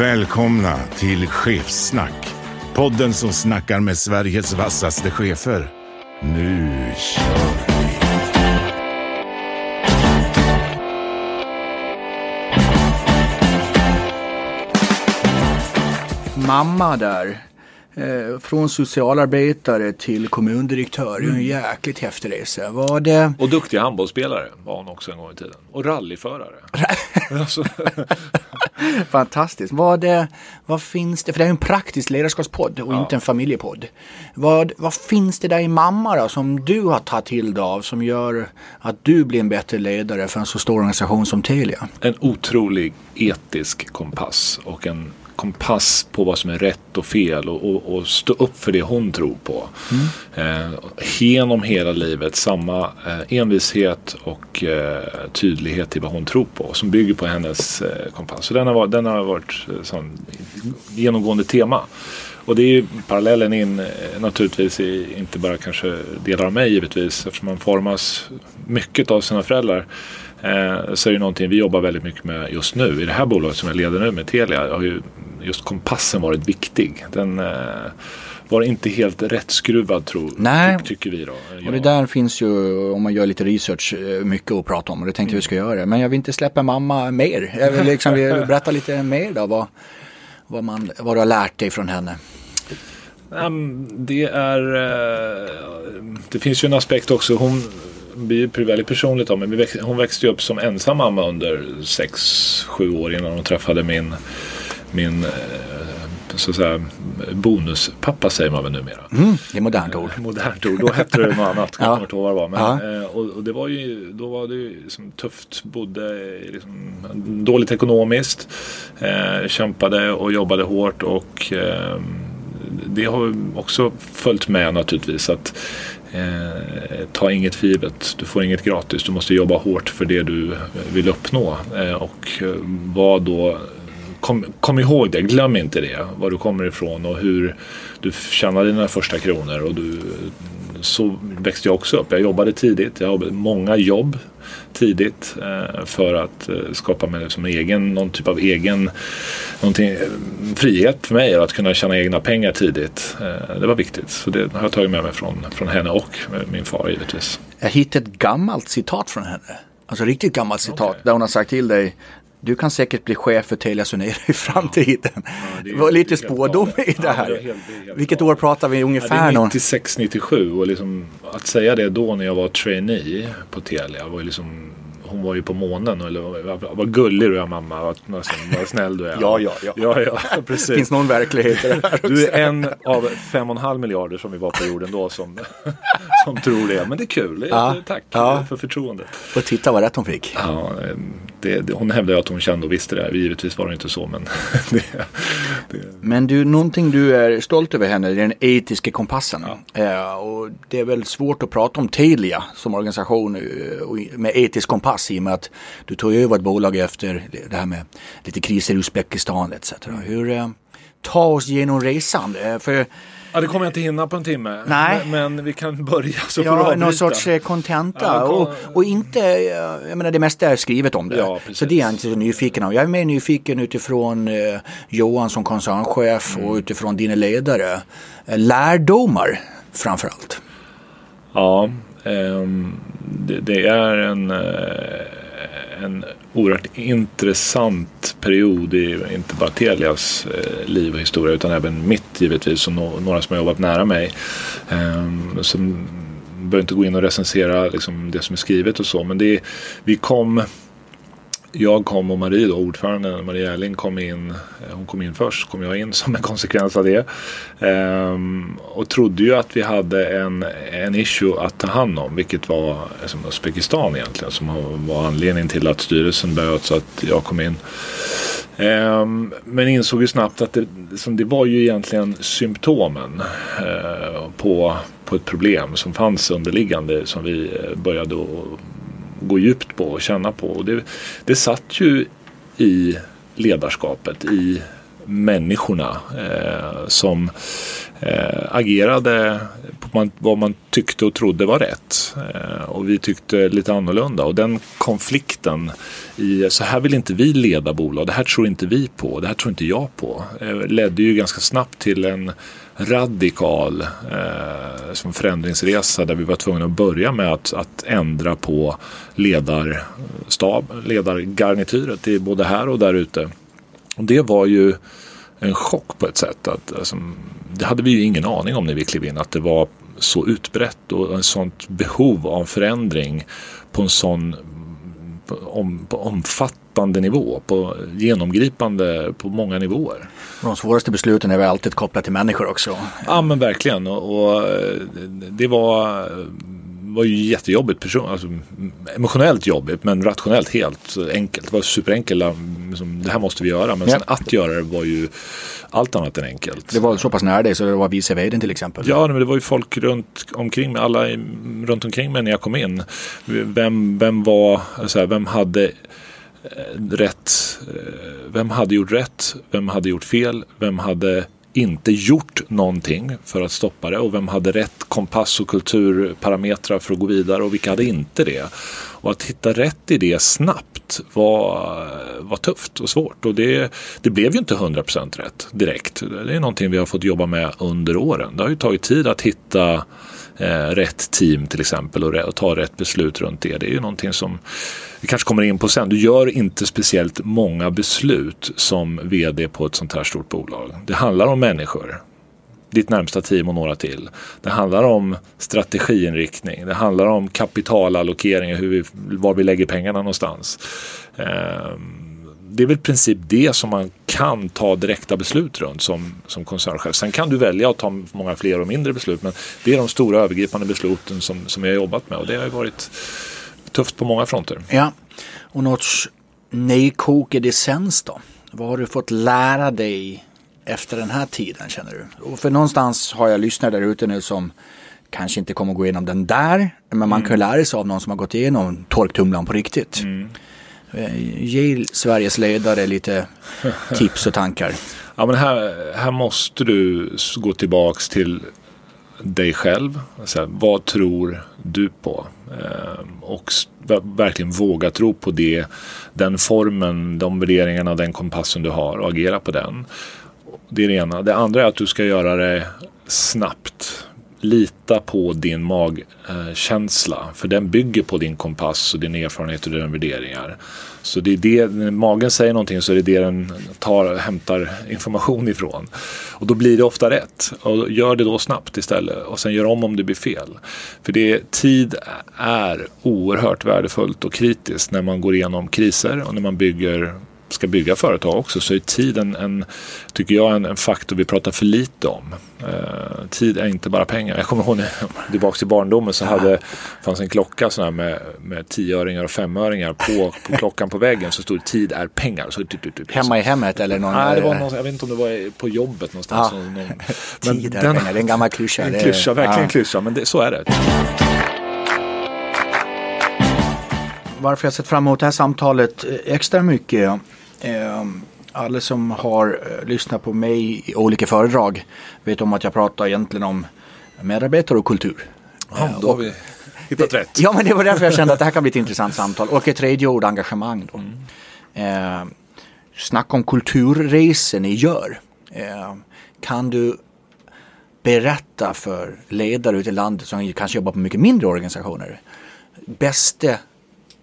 Välkomna till Chefssnack. Podden som snackar med Sveriges vassaste chefer. Nu kör vi! mamma där. Eh, från socialarbetare till kommundirektör. Är en Mm. jäkligt häftig resa. Var det... Och duktig handbollsspelare var hon också en gång i tiden. Och rallyförare. alltså, Fantastiskt. Vad, det, vad finns det, för det är en praktisk ledarskapspodd och inte en familjepodd. Vad, vad finns det där i mamma då som du har tagit till dig av som gör att du blir en bättre ledare för en så stor organisation som Telia? en otrolig etisk kompass och en kompass på vad som är rätt och fel och, och, och stå upp för det hon tror på. Eh, genom hela livet samma eh, envishet och eh, tydlighet i vad hon tror på som bygger på hennes eh, kompass. Så den har, den har varit eh, sån genomgående tema. Och det är ju parallellen in eh, naturligtvis i inte bara kanske delar av mig givetvis eftersom man formas mycket av sina föräldrar. Så är det någonting vi jobbar väldigt mycket med just nu. I det här bolaget som jag leder nu med Telia har ju just kompassen varit viktig. Den eh, var inte helt rättskruvad tror, Nej. ty, tycker vi då. Och det där finns ju, om man gör lite research, eh, mycket att prata om och det tänkte vi ska göra. Men jag vill inte släppa mamma mer. Jag vill liksom berätta lite mer då vad, vad, man, vad du har lärt dig från henne. Um, det är... eh, det finns ju en aspekt också. Hon blir ju väldigt personligt av men hon växte ju upp som ensam mamma under 6-7 år innan hon träffade min, min eh, så att säga, bonuspappa säger man väl numera. Mm, det är modernt ord. Modernt ord. Då hette det något annat. Jag Ja. kommer inte ihåg vad det var. Men, Ja. eh, och, och det var ju, då var det ju liksom tufft. Bodde liksom, dåligt ekonomiskt. Eh, kämpade och jobbade hårt. Och eh, det har också följt med naturligtvis. att Eh, ta inget för givet. Du får inget gratis. Du måste jobba hårt för det du vill uppnå. Eh, och eh, vad då Kom, kom ihåg det, glöm inte det. Var du kommer ifrån och hur du tjänade dina första kronor. Och du, så växte jag också upp. Jag jobbade tidigt. Jag jobbade många jobb tidigt eh, för att eh, skapa mig liksom egen, någon typ av egen frihet för mig att kunna tjäna egna pengar tidigt. Eh, det var viktigt. Så det har jag tagit med mig från, från henne och min far givetvis. Jag hittade ett gammalt citat från henne. Alltså riktigt gammalt citat Okej. där hon har sagt till dig du kan säkert bli chef för Telia Sonera i framtiden. det är det var lite spådom i det Ja, här. det är helt- det Vilket år pratar vi Ja, ungefär? det är någon? 96, 97 och liksom att säga det då när jag var trainee på Telia var liksom hon var ju på månen eller vad, gullig du är mamma, vad, snäll du är. Ja, ja, ja. ja, ja precis. Finns någon verklighet i det här Du också? är en av fem och en halv miljarder som vi var på jorden då som, som tror det. Men det är kul. Det, Ja, Tack ja. för förtroendet. Och titta vad rätt hon fick. Ja, det, det, hon hävdade att hon kände och visste det. Givetvis var det inte så men det, Men du, någonting du är stolt över henne, är den etiska kompassen. Eh, och det är väl svårt att prata om Telia som organisation eh, med etisk kompass i och med att du tog över ett bolag efter det här med lite kriser i Uzbekistan etc. Hur, eh, ta oss genom resan. Eh, för Ja, det kommer jag inte hinna på en timme. Nej. Men, men vi kan börja så får du Ja, avbryta. någon sorts eh, kontenta. Ja, kon- och, och inte, eh, jag menar det mesta är skrivet om det. Ja, så det är jag inte så nyfiken av. Jag är mer nyfiken utifrån eh, Johan som koncernchef Mm. och utifrån dina ledare. Eh, lärdomar framförallt. Ja, ehm, det, det är en, eh, en oerhört intressant period i inte bara Telias eh, liv och historia utan även mitt givetvis och några som har jobbat nära mig. Um, som behöver inte gå in och recensera liksom, det som är skrivet och så men det, vi kom jag kom och Marie då, ordföranden Marie Erling kom in, eh, hon kom in först, kom jag in som en konsekvens av det. Ehm, och trodde ju att vi hade en, en issue att ta hand om, vilket var eh, som Uzbekistan egentligen, som var anledningen till att styrelsen böt så att jag kom in. Ehm, men insåg ju snabbt att det, liksom, det var ju egentligen symptomen eh, på, på ett problem som fanns underliggande som vi eh, började att gå djupt på och känna på. Och det, det satt ju i ledarskapet, i människorna eh, som eh, agerade man, vad man tyckte och trodde var rätt. Eh, och vi tyckte lite annorlunda. Och den konflikten i så här vill inte vi leda bolag, det här tror inte vi på, det här tror inte jag på. Eh, ledde ju ganska snabbt till en radikal eh, som förändringsresa där vi var tvungna att börja med att, att ändra på ledarstab, ledargarnityret i både här och där ute. Och det var ju en chock på ett sätt. Att, alltså, det hade vi ju ingen aning om när vi klev in att det var så utbrett och en sånt behov av förändring på en sån om, på omfattande nivå, på genomgripande på många nivåer. De svåraste besluten är väl alltid kopplade till människor också. Ja men verkligen och, och det var var ju jättejobbigt, person, alltså, emotionellt jobbigt men rationellt helt enkelt. Det var superenkelt, liksom, det här måste vi göra. Men ja. sen att göra det var ju allt annat än enkelt. Det var så pass nära dig så det var vice vd till exempel? Ja, men det var ju folk runt omkring mig, alla runt omkring mig när jag kom in. Vem, vem var, alltså, vem hade eh, rätt, eh, vem hade gjort rätt, vem hade gjort fel, vem hade inte gjort någonting för att stoppa det och vem hade rätt kompass och kulturparametrar för att gå vidare och vilka hade inte det. Och att hitta rätt i det snabbt var, var tufft och svårt och det, det blev ju inte 100% rätt direkt. Det är någonting vi har fått jobba med under åren. Det har ju tagit tid att hitta eh, rätt team till exempel och, och, ta rätt beslut runt det. Det är ju någonting som vi kanske kommer in på sen. Du gör inte speciellt många beslut som vd på ett sånt här stort bolag. Det handlar om människor. Ditt närmsta team och några till. Det handlar om strategiinriktning. Det handlar om kapitalallokering, hur vi, var vi lägger pengarna någonstans. Ehm, det är väl i princip det som man kan ta direkta beslut runt som, som koncernchef. Sen kan du välja att ta många fler och mindre beslut men det är de stora övergripande besluten som, som jag har jobbat med och det har varit tufft på många fronter. Ja, och något nedkokad essens då? Vad har du fått lära dig efter den här tiden känner du? Och för någonstans har jag lyssnat där ute nu som kanske inte kommer gå igenom den där, men man mm. kan lära sig av någon som har gått igenom torktumlaren på riktigt. Mm. Eh, ge Sveriges ledare lite tips och tankar. Ja, men här, här måste du gå tillbaks till dig själv. Alltså, vad tror du på? Eh, och verkligen våga tro på det. Den formen, de värderingarna, den kompassen du har och agera på den. Det är det ena. Det andra är att du ska göra det snabbt. Lita på din magkänsla. För den bygger på din kompass och din erfarenhet och dina värderingar. Så det är det, när magen säger någonting så är det det den tar, hämtar information ifrån. Och då blir det ofta rätt. Och gör det då snabbt istället och sen gör om om det blir fel. För det, tid är oerhört värdefullt och kritiskt när man går igenom kriser och när man bygger ska bygga företag också så är tiden en, tycker jag, en, en faktor vi pratar för lite om. Eh, tid är inte bara pengar. Jag kommer ihåg tillbaka till barndomen så hade, fanns en klocka sån med, med tioöringar och femöringar på, på klockan på väggen så stod det tid är pengar. Så, Hemma i hemmet eller någon? Nej, det var någon, jag vet inte om det var på jobbet någonstans. Ja. Någon, men tid är den, pengar, det är en gammal klyscha. En klyscha, verkligen ja. klyscha, men det, så är det. Varför jag sett fram emot det här samtalet extra mycket alla som har eh, lyssnat på mig i olika föredrag vet om att jag pratar egentligen om medarbetare och kultur. Ja, då har vi hittat rätt. Ja, men det var därför jag kände att det här kan bli ett intressant samtal. Och ett tredje ord, engagemang. Då. Mm. Eh, snacka om kulturresor ni gör. Eh, kan du berätta för ledare ute i landet som kanske jobbar på mycket mindre organisationer bästa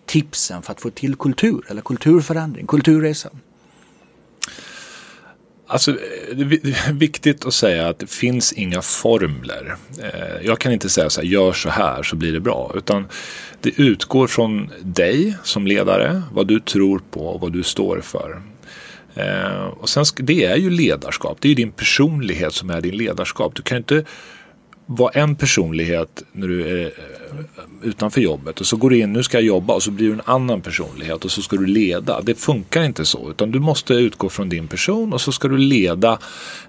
tipsen för att få till kultur eller kulturförändring, kulturresan? Alltså, det är viktigt att säga att det finns inga formler. Eh, jag kan inte säga så här, gör så här så blir det bra. Utan det utgår från dig som ledare, vad du tror på och vad du står för. Eh, och sen, det är ju ledarskap, det är ju din personlighet som är din ledarskap. Du kan inte vara en personlighet när du är eh, utanför jobbet och så går du in, nu ska jag jobba och så blir du en annan personlighet och så ska du leda. Det funkar inte så utan du måste utgå från din person och så ska du leda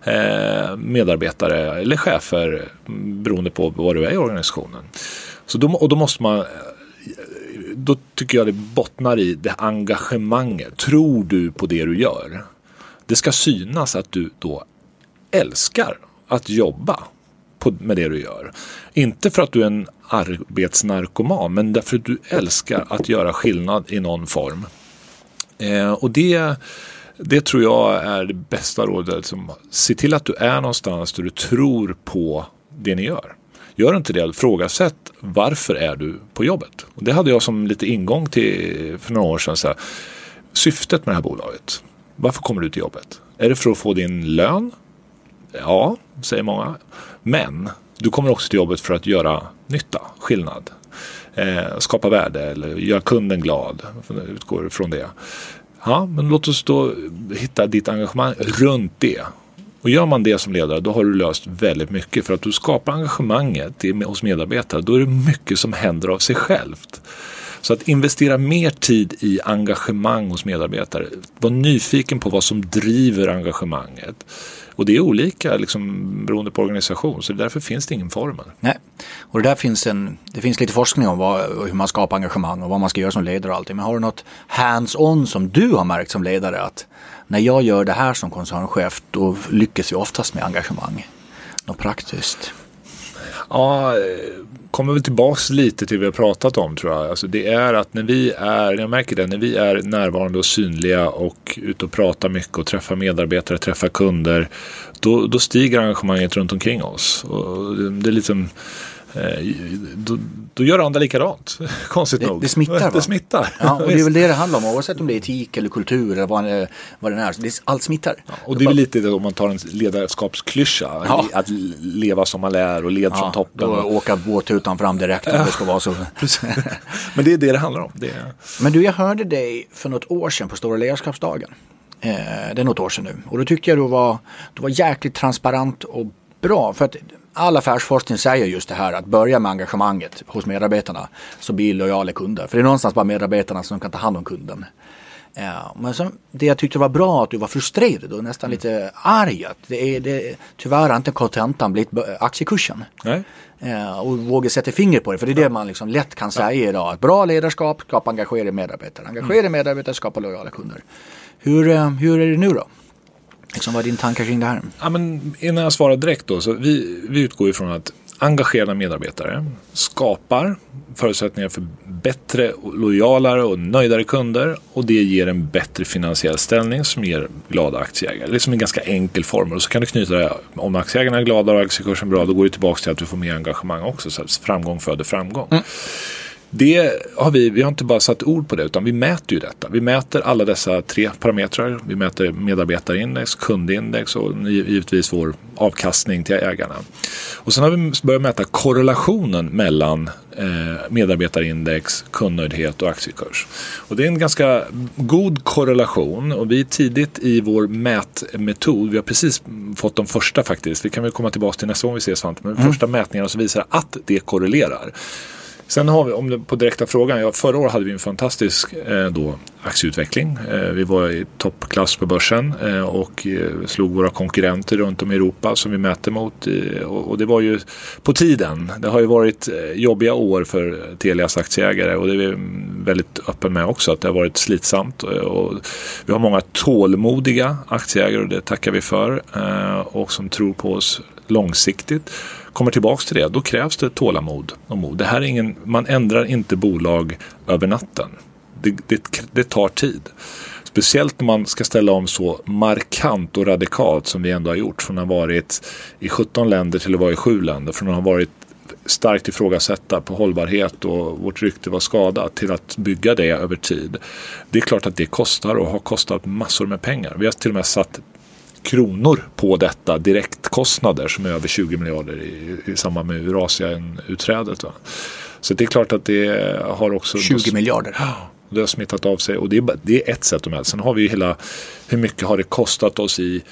eh, medarbetare eller chefer mm, beroende på vad du är i organisationen. Så då, och då måste man eh, då tycker jag det bottnar i det engagemanget. Tror du på det du gör? Det ska synas att du då älskar att jobba på, med det du gör. Inte för att du är en arbetsnarkoman men därför att du älskar att göra skillnad i någon form. Eh, och det, det tror jag är det bästa rådet. Liksom, se till att du är någonstans där du tror på det ni gör. Gör inte det, frågasätt varför är du på jobbet? Och det hade jag som lite ingång till för några år sedan. Så här, syftet med det här bolaget. Varför kommer du till jobbet? Är det för att få din lön? Ja, säger många. Men du kommer också till jobbet för att göra nytta, skillnad. Eh, skapa värde eller göra kunden glad. Utgår från det. Ja, men låt oss då hitta ditt engagemang runt det. Och gör man det som ledare då har du löst väldigt mycket. För att du skapar engagemanget hos medarbetare då är det mycket som händer av sig självt. Så att investera mer tid i engagemang hos medarbetare. Var nyfiken på vad som driver engagemanget. Och det är olika liksom, beroende på organisation så därför finns det ingen formel. Nej, och det där finns en, det finns lite forskning om vad, hur man skapar engagemang och vad man ska göra som ledare och allting. Men har du något hands-on som du har märkt som ledare att när jag gör det här som koncernchef då lyckas vi oftast med engagemang? Något praktiskt? Ja, kommer väl tillbaks lite till det vi har pratat om tror jag. Alltså det är att när vi är, jag märker det, när vi är närvarande och synliga och ute och pratar mycket och träffar medarbetare, träffar kunder. Då, då stiger engagemanget runt omkring oss. Och det är liksom då, då, gör andra likadant. Konstigt det, nog. Det smittar va? Det smittar. Ja, och det är väl det det handlar om oavsett om det är etik eller kultur eller vad, vad det är. Det, allt smittar. Ja, och det är väl lite det om man tar en ledarskapsklyscha. Ja. Att leva som man lär och led ja, från toppen. Och åka båtutan fram direkt om det ska vara så. Men det är det det handlar om. Det är... Men du, jag hörde dig för något år sedan på Stora ledarskapsdagen. Eh, det är något år sedan nu. Och då tyckte jag du var, du var jäkligt transparent och bra. För att all affärsforskning säger just det här att börja med engagemanget hos medarbetarna så blir lojala kunder. För det är någonstans bara medarbetarna som kan ta hand om kunden. Ja, men så, det jag tyckte var bra att du var frustrerad och nästan lite arg. Att det är, det, tyvärr har inte kontentan blivit aktiekursen. Nej. Ja, och våga sätta finger på det. För det är det man liksom lätt kan säga idag. Att bra ledarskap skapar engagerade medarbetare. Engagerade mm. medarbetare skapar lojala kunder. Hur, eh, hur är det nu då? Liksom, vad är din tankar kring det här? Ja, men innan jag svarar direkt då. Så vi, vi utgår ifrån att engagerade medarbetare skapar förutsättningar för bättre, lojalare och nöjdare kunder och det ger en bättre finansiell ställning som ger glada aktieägare. Det är som en ganska enkel formel och så kan du knyta det om aktieägarna är glada och aktiekursen bra då går det tillbaka till att du får mer engagemang också. Så framgång föder framgång. Mm. Det har vi, vi har inte bara satt ord på det utan vi mäter ju detta. Vi mäter alla dessa tre parametrar. Vi mäter medarbetarindex, kundindex och givetvis vår avkastning till ägarna. Och sen har vi börjat mäta korrelationen mellan eh, medarbetarindex, kundnöjdhet och aktiekurs. Och det är en ganska god korrelation och vi är tidigt i vår mätmetod. Vi har precis fått de första faktiskt. Vi kan väl komma tillbaka till nästa gång vi ses Svante. Men mm. första mätningarna som visar att det korrelerar. Sen har vi, om det, på direkta frågan, ja, förra året hade vi en fantastisk eh, då, aktieutveckling. Eh, vi var i toppklass på börsen eh, och eh, slog våra konkurrenter runt om i Europa som vi mäter mot. Eh, och, och, det var ju på tiden. Det har ju varit eh, jobbiga år för Telias aktieägare och det är vi mm, väldigt öppen med också att det har varit slitsamt. Och, och vi har många tålmodiga aktieägare och det tackar vi för eh, och som tror på oss långsiktigt kommer tillbaks till det, då krävs det tålamod och mod. Det här är ingen, man ändrar inte bolag över natten. Det, det, det tar tid. Speciellt när man ska ställa om så markant och radikalt som vi ändå har gjort. Från att ha varit i 17 länder till att vara i 7 länder. Från att ha varit starkt ifrågasätta på hållbarhet och vårt rykte var skadat till att bygga det över tid. Det är klart att det kostar och har kostat massor med pengar. Vi har till och med satt kronor på detta direktkostnader som är över 20 miljarder i, i samband med Eurasien-utträdet. Så det är klart att det har också... 20 miljarder? Ja, det har smittat av sig och det är, det är ett sätt att mäta. Sen har vi ju hela hur mycket har det kostat oss i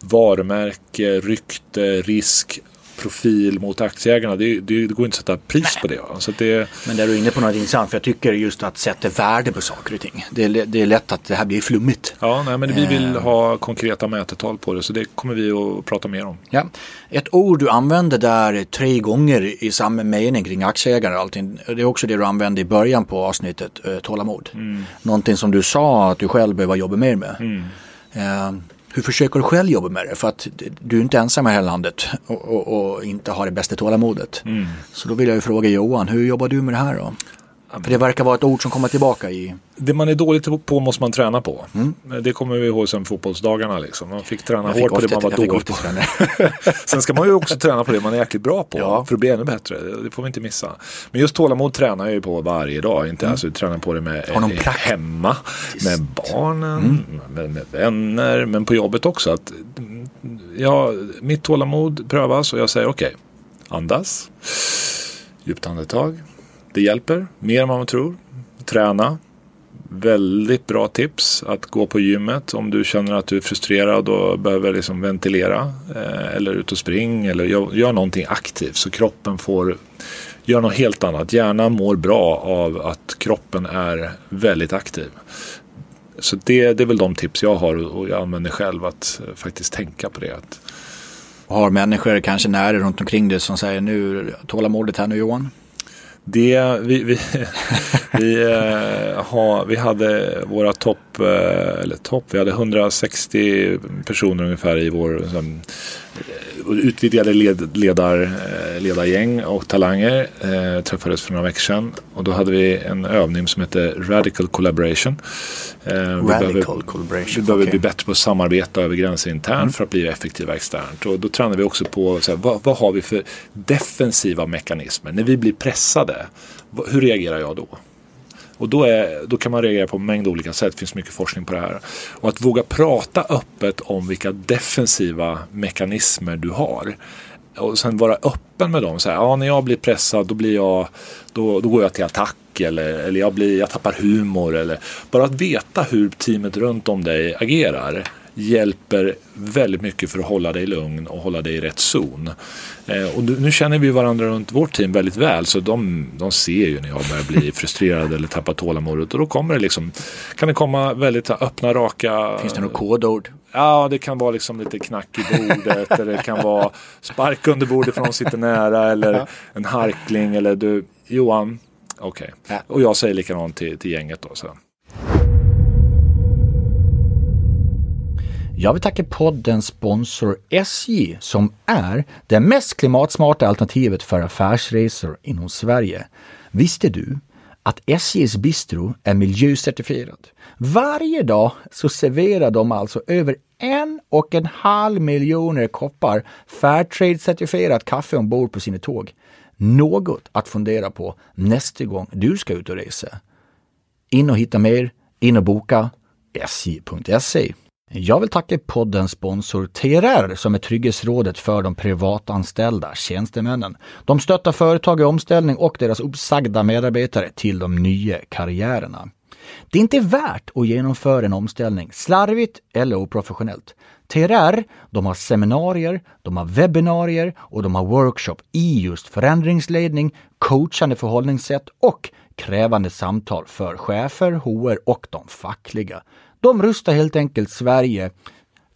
varumärke, rykte, risk profil mot aktieägarna. Det, det, det går inte att sätta pris på det. Så det. Men där är du inne på något intressant för jag tycker just att sätta värde på saker och ting. Det är, det är lätt att det här blir flummigt. Ja, nej, men vi vill eh. ha konkreta mätetal på det så det kommer vi att prata mer om. Ja. Ett ord du använder där tre gånger i samma mening kring aktieägare och allting. Det är också det du använde i början på avsnittet, eh, tålamod. Mm. Någonting som du sa att du själv behöver jobba mer med. Mm. Hur försöker du själv jobba med det? För att du är inte ensam i det här landet och, och, och inte har det bästa tålamodet. Mm. Så då vill jag ju fråga Johan, hur jobbar du med det här då? För det verkar vara ett ord som kommer tillbaka i... Det man är dåligt på måste man träna på. Mm. Det kommer vi ihåg sen fotbollsdagarna. Liksom. Man fick träna fick hårt på det man var dålig på. sen ska man ju också träna på det man är jäkligt bra på. Ja. För att bli ännu bättre. Det får vi inte missa. Men just tålamod tränar jag ju på varje dag. Inte mm. alltså tränar på det med hemma. Med barnen, mm. med, med, vänner. Men på jobbet också. Att, ja, mitt tålamod prövas och jag säger okej. Okay, andas. Djupt andetag det hjälper mer än vad man tror. Träna. Väldigt bra tips att gå på gymmet om du känner att du är frustrerad och behöver liksom ventilera. Eh, eller ut och spring eller gör, gör någonting aktivt så kroppen får göra något helt annat. Hjärnan mår bra av att kroppen är väldigt aktiv. Så det, det är väl de tips jag har och jag använder själv att eh, faktiskt tänka på det. Att... Har människor kanske nära runt omkring dig som säger nu tålamodet här nu Johan? Det, vi, vi, vi, eh, ha, vi hade våra topp, eller topp, vi hade 160 personer ungefär i vår liksom, utvidgade led, ledar, eh, ledargäng och talanger. Eh, träffades för några veckor sedan och då hade vi en övning som heter Radical Collaboration. Eh, Radical vi behöver, Collaboration. Vi behöver okay. bli bättre på att samarbeta över gränser internt mm. för att bli effektiva externt. Och då tränar vi också på så här, vad, vad har vi för defensiva mekanismer när vi blir pressade. Hur reagerar jag då? Och då, är, då kan man reagera på en mängd olika sätt. Det finns mycket forskning på det här. Och att våga prata öppet om vilka defensiva mekanismer du har. Och sen vara öppen med dem. Så här, ja, när jag blir pressad då, blir jag, då, då går jag till attack. Eller, eller jag, blir, jag tappar humor. Eller, bara att veta hur teamet runt om dig agerar hjälper väldigt mycket för att hålla dig lugn och hålla dig i rätt zon. Eh, och nu känner vi varandra runt vårt team väldigt väl så de, de ser ju när jag börjar bli frustrerad eller tappa tålamodet och då kommer det liksom, kan det komma väldigt öppna, raka... Finns det några kodord? Ja, det kan vara liksom lite knack i bordet eller det kan vara spark under bordet för någon sitter nära eller en harkling eller du, Johan, okej. Okay. Och jag säger likadant till, till gänget då. Så. Jag vill tacka poddens sponsor SJ som är det mest klimatsmarta alternativet för affärsresor inom Sverige. Visste du att SJs bistro är miljöcertifierad? Varje dag så serverar de alltså över en och en halv miljoner koppar Fairtrade-certifierat kaffe ombord på sina tåg. Något att fundera på nästa gång du ska ut och resa. In och hitta mer, in och boka sj.se. Jag vill tacka poddens sponsor TRR som är trygghetsrådet för de privatanställda tjänstemännen. De stöttar företag i omställning och deras uppsagda medarbetare till de nya karriärerna. Det är inte värt att genomföra en omställning slarvigt eller oprofessionellt. TRR, de har seminarier, de har webbinarier och de har workshop i just förändringsledning, coachande förhållningssätt och krävande samtal för chefer, HR och de fackliga. De rustar helt enkelt Sverige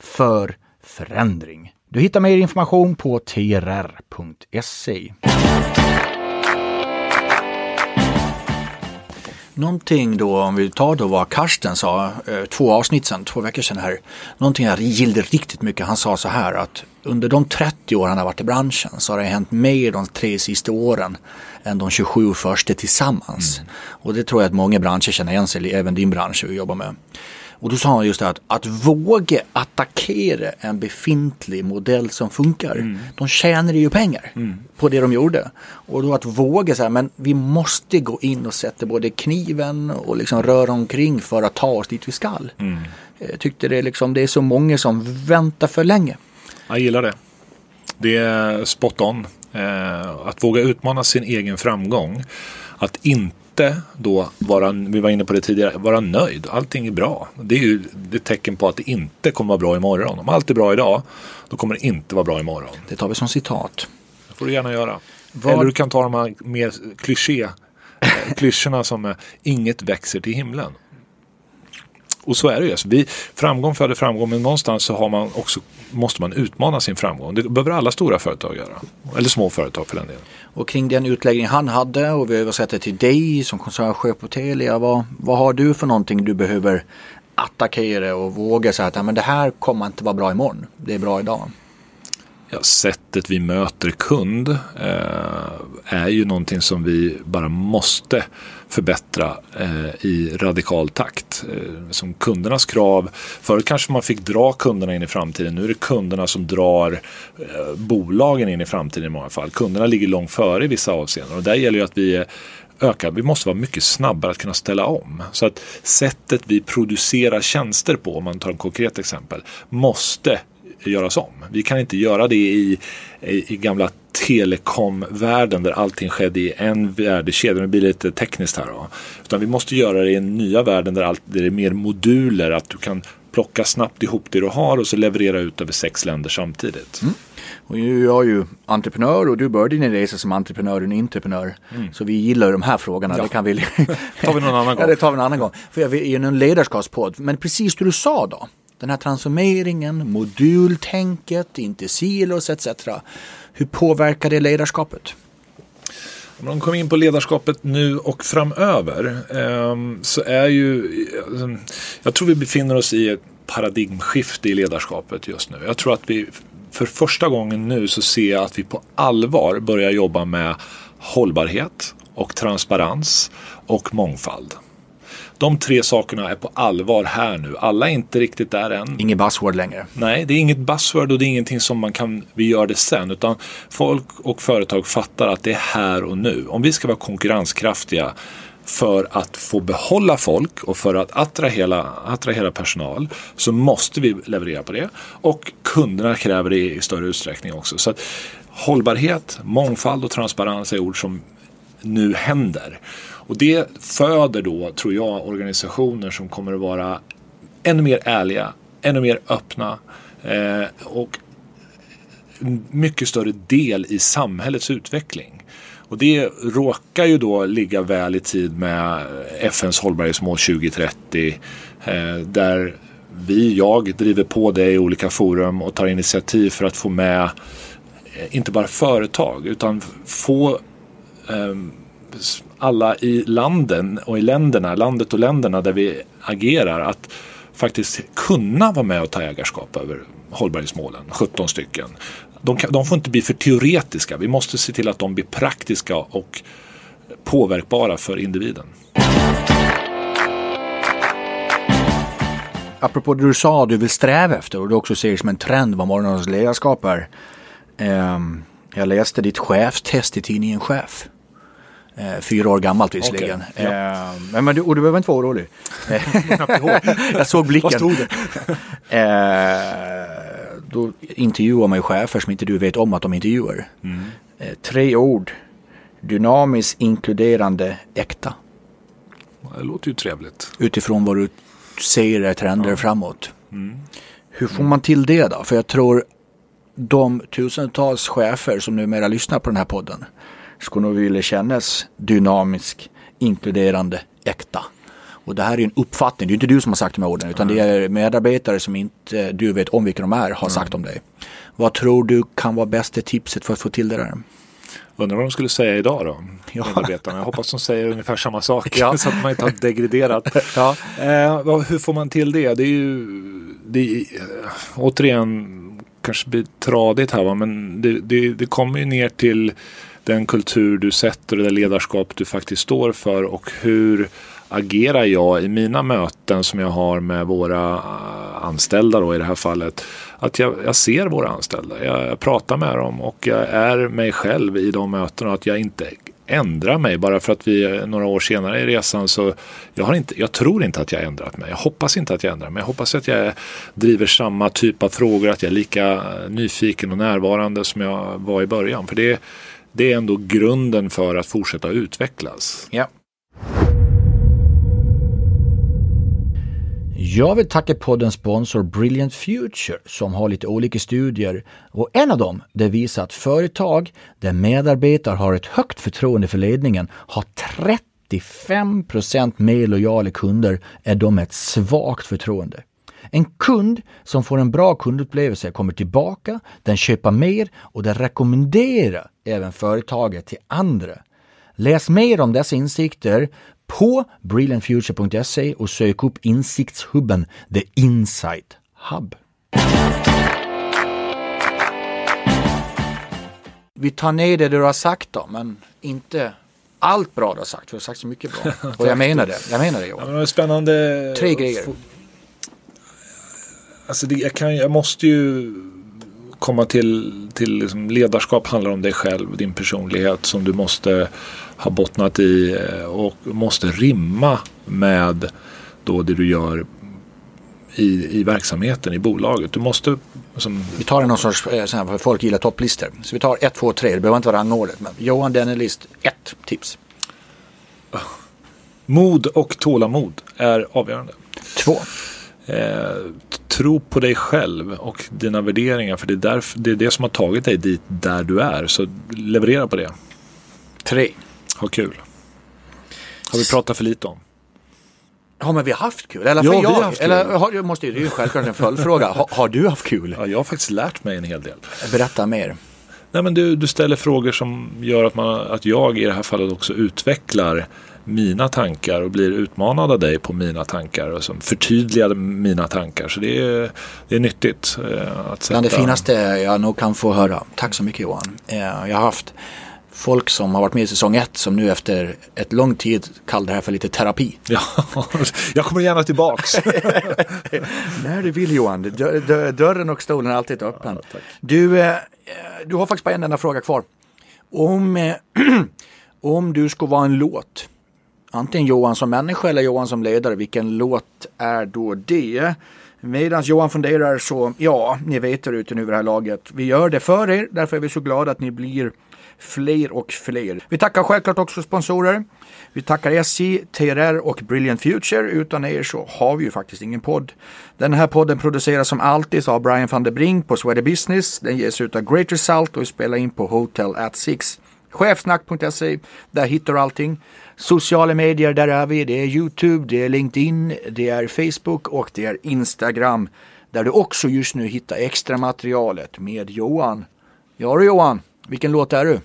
för förändring. Du hittar mer information på trr.se. Någonting då, om vi tar då vad Karsten sa, eh, två avsnitt sedan, två veckor sedan här. Någonting jag gillade riktigt mycket. Han sa så här att under de 30 år han har varit i branschen så har det hänt mer de tre sista åren än de 27 första tillsammans. Mm. Och det tror jag att många branscher känner igen sig även din bransch vi jobbar med. Och då sa han just det att, att våga attackera en befintlig modell som funkar. Mm. De tjänade ju pengar mm. på det de gjorde. Och då att våga säga, men vi måste gå in och sätta både kniven och liksom röra omkring för att ta oss dit vi skall. Mm. Jag tyckte det, liksom, det är så många som väntar för länge. Jag gillar det. Det är spot on. Eh, att våga utmana sin egen framgång. Att inte inte då vara, vi var inne på det tidigare, vara nöjd. Allting är bra. Det är ju ett tecken på att det inte kommer vara bra imorgon. Om allt är bra idag, då kommer det inte vara bra imorgon. Det tar vi som citat. får du gärna göra. Vad... Eller du kan ta de här mer kliché, eh, klyschorna som är inget växer till himlen. Och så är det ju. Alltså, vi, framgång föder framgång men någonstans så har man också, måste man utmana sin framgång. Det behöver alla stora företag göra. Eller små företag för den delen. Och kring den utläggning han hade och vi översätter till dig som koncernchef på Telia. Vad, vad har du för någonting du behöver attackera och våga säga att men det här kommer inte vara bra imorgon. Det är bra idag. Ja, sättet vi möter kund eh, är ju någonting som vi bara måste förbättra eh, i radikal takt. Eh, som kundernas krav, förut kanske man fick dra kunderna in i framtiden, nu är det kunderna som drar eh, bolagen in i framtiden i många fall. Kunderna ligger långt före i vissa avseenden och där gäller ju att vi eh, ökar. Vi måste vara mycket snabbare att kunna ställa om. Så att sättet vi producerar tjänster på, om man tar ett konkret exempel, måste göras om. Vi kan inte göra det i, i, i gamla telekomvärlden där allting skedde i en värdekedja. Nu blir det lite tekniskt här då. Utan vi måste göra det i den nya världen där, allt, där det är mer moduler. Att du kan plocka snabbt ihop det du har och så leverera ut över sex länder samtidigt. Mm. Och jag är ju entreprenör och du började din resa som entreprenör och entreprenör. Mm. Så vi gillar de här frågorna. Ja. Det kan vi... tar vi någon annan gång. Ja, det tar vi någon annan gång. För jag är ju en ledarskapspodd. Men precis det du sa då. Den här transformeringen, modultänket, inte silos etc. Hur påverkar det ledarskapet? Om de kommer in på ledarskapet nu och framöver ehm, så är ju, ehm, jag tror vi befinner oss i ett paradigmskifte i ledarskapet just nu. Jag tror att vi för första gången nu så ser jag att vi på allvar börjar jobba med hållbarhet och transparens och mångfald. De tre sakerna är på allvar här nu. Alla är inte riktigt där än. Inget buzzword längre. Nej, det är inget buzzword och det är ingenting som man kan, vi gör det sen. Utan folk och företag fattar att det är här och nu. Om vi ska vara konkurrenskraftiga för att få behålla folk och för att attrahera, attrahera personal så måste vi leverera på det. Och kunderna kräver det i större utsträckning också. Så att hållbarhet, mångfald och transparens är ord som nu händer. Och det föder då, tror jag, organisationer som kommer att vara ännu mer ärliga, ännu mer öppna eh, och mycket större del i samhällets utveckling. Och det råkar ju då ligga väl i tid med FNs hållbarhetsmål 2030 eh, där vi, jag, driver på det i olika forum och tar initiativ för att få med eh, inte bara företag utan få eh, alla i landen och i länderna, landet och länderna där vi agerar att faktiskt kunna vara med och ta ägarskap över hållbarhetsmålen, 17 stycken. De, kan, de får inte bli för teoretiska. Vi måste se till att de blir praktiska och påverkbara för individen. Apropå det du sa du vill sträva efter och du också ser som en trend vad morgonens ledarskap är. Ehm, jag läste ditt chefstest i tidningen Chef. Eh, fyra år gammalt visserligen. Okay, ja. eh, men, men du, och du behöver inte vara orolig. jag såg blicken. Vad stod det? eh, då intervjuar man ju chefer som inte du vet om att de intervjuar. Mm. Eh, tre ord. Dynamiskt, inkluderande, äkta. Det låter ju trevligt. Utifrån vad du ser är trender ja. framåt. Mm. Hur får man till det då? För jag tror de tusentals chefer som numera lyssnar på den här podden skulle nog vilja kännas dynamisk, inkluderande, äkta. Och det här är en uppfattning, det är inte du som har sagt de här orden utan mm. det är medarbetare som inte du vet om vilka de är har mm. sagt om dig. Vad tror du kan vara bästa tipset för att få till det där? Undrar vad de skulle säga idag då, ja. medarbetarna. Jag hoppas de säger ungefär samma sak ja. så att man inte har degraderat. ja. eh, hur får man till det? Det är ju, det är, återigen, kanske blir tradigt här va? men det, det, det kommer ju ner till den kultur du sätter och det ledarskap du faktiskt står för och hur agerar jag i mina möten som jag har med våra eh, anställda då i det här fallet. Att jag, jag ser våra anställda, jag, jag, pratar med dem och jag är mig själv i de mötena. Att jag inte ändrar mig bara för att vi eh, några år senare i resan så jag, har inte, jag tror inte att jag ändrat mig. Jag hoppas inte att jag ändrar mig. Jag hoppas att jag driver samma typ av frågor, att jag är lika eh, nyfiken och närvarande som jag var i början. För det det är ändå grunden för att fortsätta utvecklas. Ja. Jag vill tacka poddens sponsor Brilliant Future som har lite olika studier och en av dem det visar att företag där medarbetare har ett högt förtroende för ledningen har 35% mer lojala kunder än de med ett svagt förtroende. En kund som får en bra kundupplevelse kommer tillbaka, den köper mer och den rekommenderar även företaget till andra. Läs mer om dessa insikter på brilliantfuture.se och sök upp insiktshubben The Insight Hub. Vi tar ner det du har sagt då, men inte allt bra du har sagt. För du har sagt så mycket bra. Och jag menar det. Jag menar det Johan. Ja, men det är spännande. Tre grejer. Alltså det, jag, kan, jag måste ju komma till, till liksom ledarskap handlar om dig själv, din personlighet som du måste ha bottnat i eh, och måste rimma med då det du gör i, i verksamheten, i bolaget. Du måste som... Vi tar någon sorts, eh, här, för folk gillar topplistor. Så vi tar ett, två, tre. Det behöver inte vara rangordnet. Men Johan Dennelist, ett tips. Mod och tålamod är avgörande. Två. Eh, tro på dig själv och dina värderingar. För det är, därför, det är det som har tagit dig dit där du är. Så leverera på det. Tre. Ha kul. Har vi pratat för lite om. Ja men vi har haft kul. Eller Ja, för har jag, haft kul. eller har, jag måste, det är ju självklart en följdfråga. Har, har du haft kul? Ja, jag har faktiskt lärt mig en hel del. Berätta mer. Nej, men du, du ställer frågor som gör att, man, att jag i det här fallet också utvecklar mina tankar och blir utmanad av dig på mina tankar och som förtydligar mina tankar. Så det är, det är nyttigt eh, att sätta... Bland det finaste jag nog kan få höra. Tack så mycket Johan. Eh, Jag har haft folk som har varit med i säsong ett som nu efter ett lång tid kallar det här för lite terapi. Ja, jag kommer gärna tillbaks. När du vill Johan. Dö- dö- Dörren och stolen är alltid öppen. du, eh, du har faktiskt bara en enda fråga kvar. Om, eh, om du ska vara en låt, antingen Johan som människa eller Johan som ledare, vilken låt är då det? Medan Johan funderar så, ja, ni vet där ute nu vid det här laget. Vi gör det för er, därför är vi så glada att ni blir fler och fler. Vi tackar självklart också sponsorer. Vi tackar SJ, TRR och Brilliant Future. Utan er så har vi ju faktiskt ingen podd. Den här podden produceras som alltid av Brian van der Brink på Sweater Business. Den ges ut av Great Result och spelar in på Hotel at Six. Chefsnack.se, där hittar du allting. Sociala medier, där är vi. Det är YouTube, det är LinkedIn, det är Facebook och det är Instagram. Där du också just nu hittar extra materialet med Johan. Ja du Johan, vilken låt är du?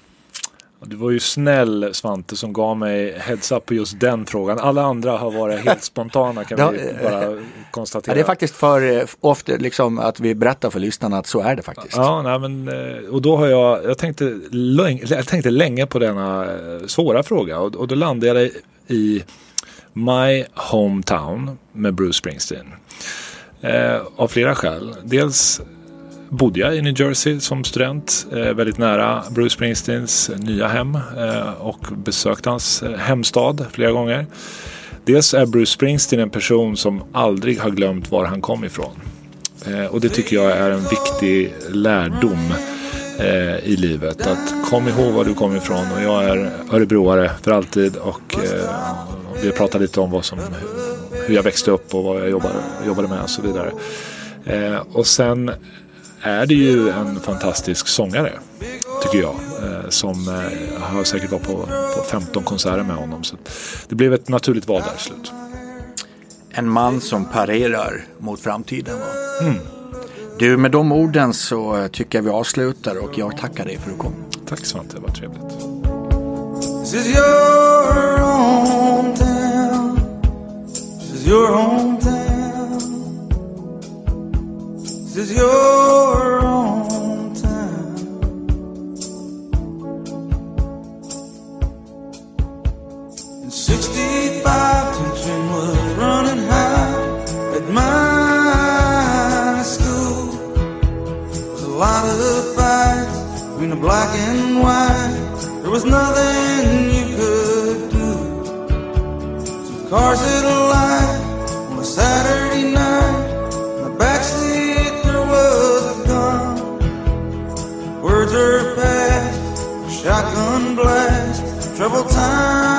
Du var ju snäll Svante som gav mig heads up på just den frågan. Alla andra har varit helt spontana kan Ja, vi eh, bara konstatera. Ja, det är faktiskt för eh, ofta liksom att vi berättar för lyssnarna att så är det faktiskt. Ja, nej, men, eh, och då har jag, jag tänkte, länge, jag tänkte länge på denna eh, svåra fråga och, och då landade jag i My Hometown med Bruce Springsteen. Eh, av flera skäl. Dels bodde jag i New Jersey som student, eh, väldigt nära Bruce Springsteens eh, nya hem eh, och besökte hans eh, hemstad flera gånger. Dels är Bruce Springsteen en person som aldrig har glömt var han kom ifrån. Eh, och det tycker jag är en viktig lärdom eh, i livet. Att kom ihåg var du kom ifrån och jag är örebroare för alltid och eh, vi pratar lite om vad som, hur jag växte upp och vad jag jobbade, jobbade med och så vidare. Eh, och sen är det ju en fantastisk sångare, tycker jag. Eh, som eh, har säkert varit på, på 15 konserter med honom. Så det blev ett naturligt val där i slut. En man som parerar mot framtiden. Va? Du, med de orden så eh, tycker jag vi avslutar och jag tackar dig för att du kom. Tack Svante, det var trevligt. Is your your hometown. In 65, tension was running high at my school. There was a lot of fights between the black and white. There was nothing you could do. Some cars that blessed, troubled times.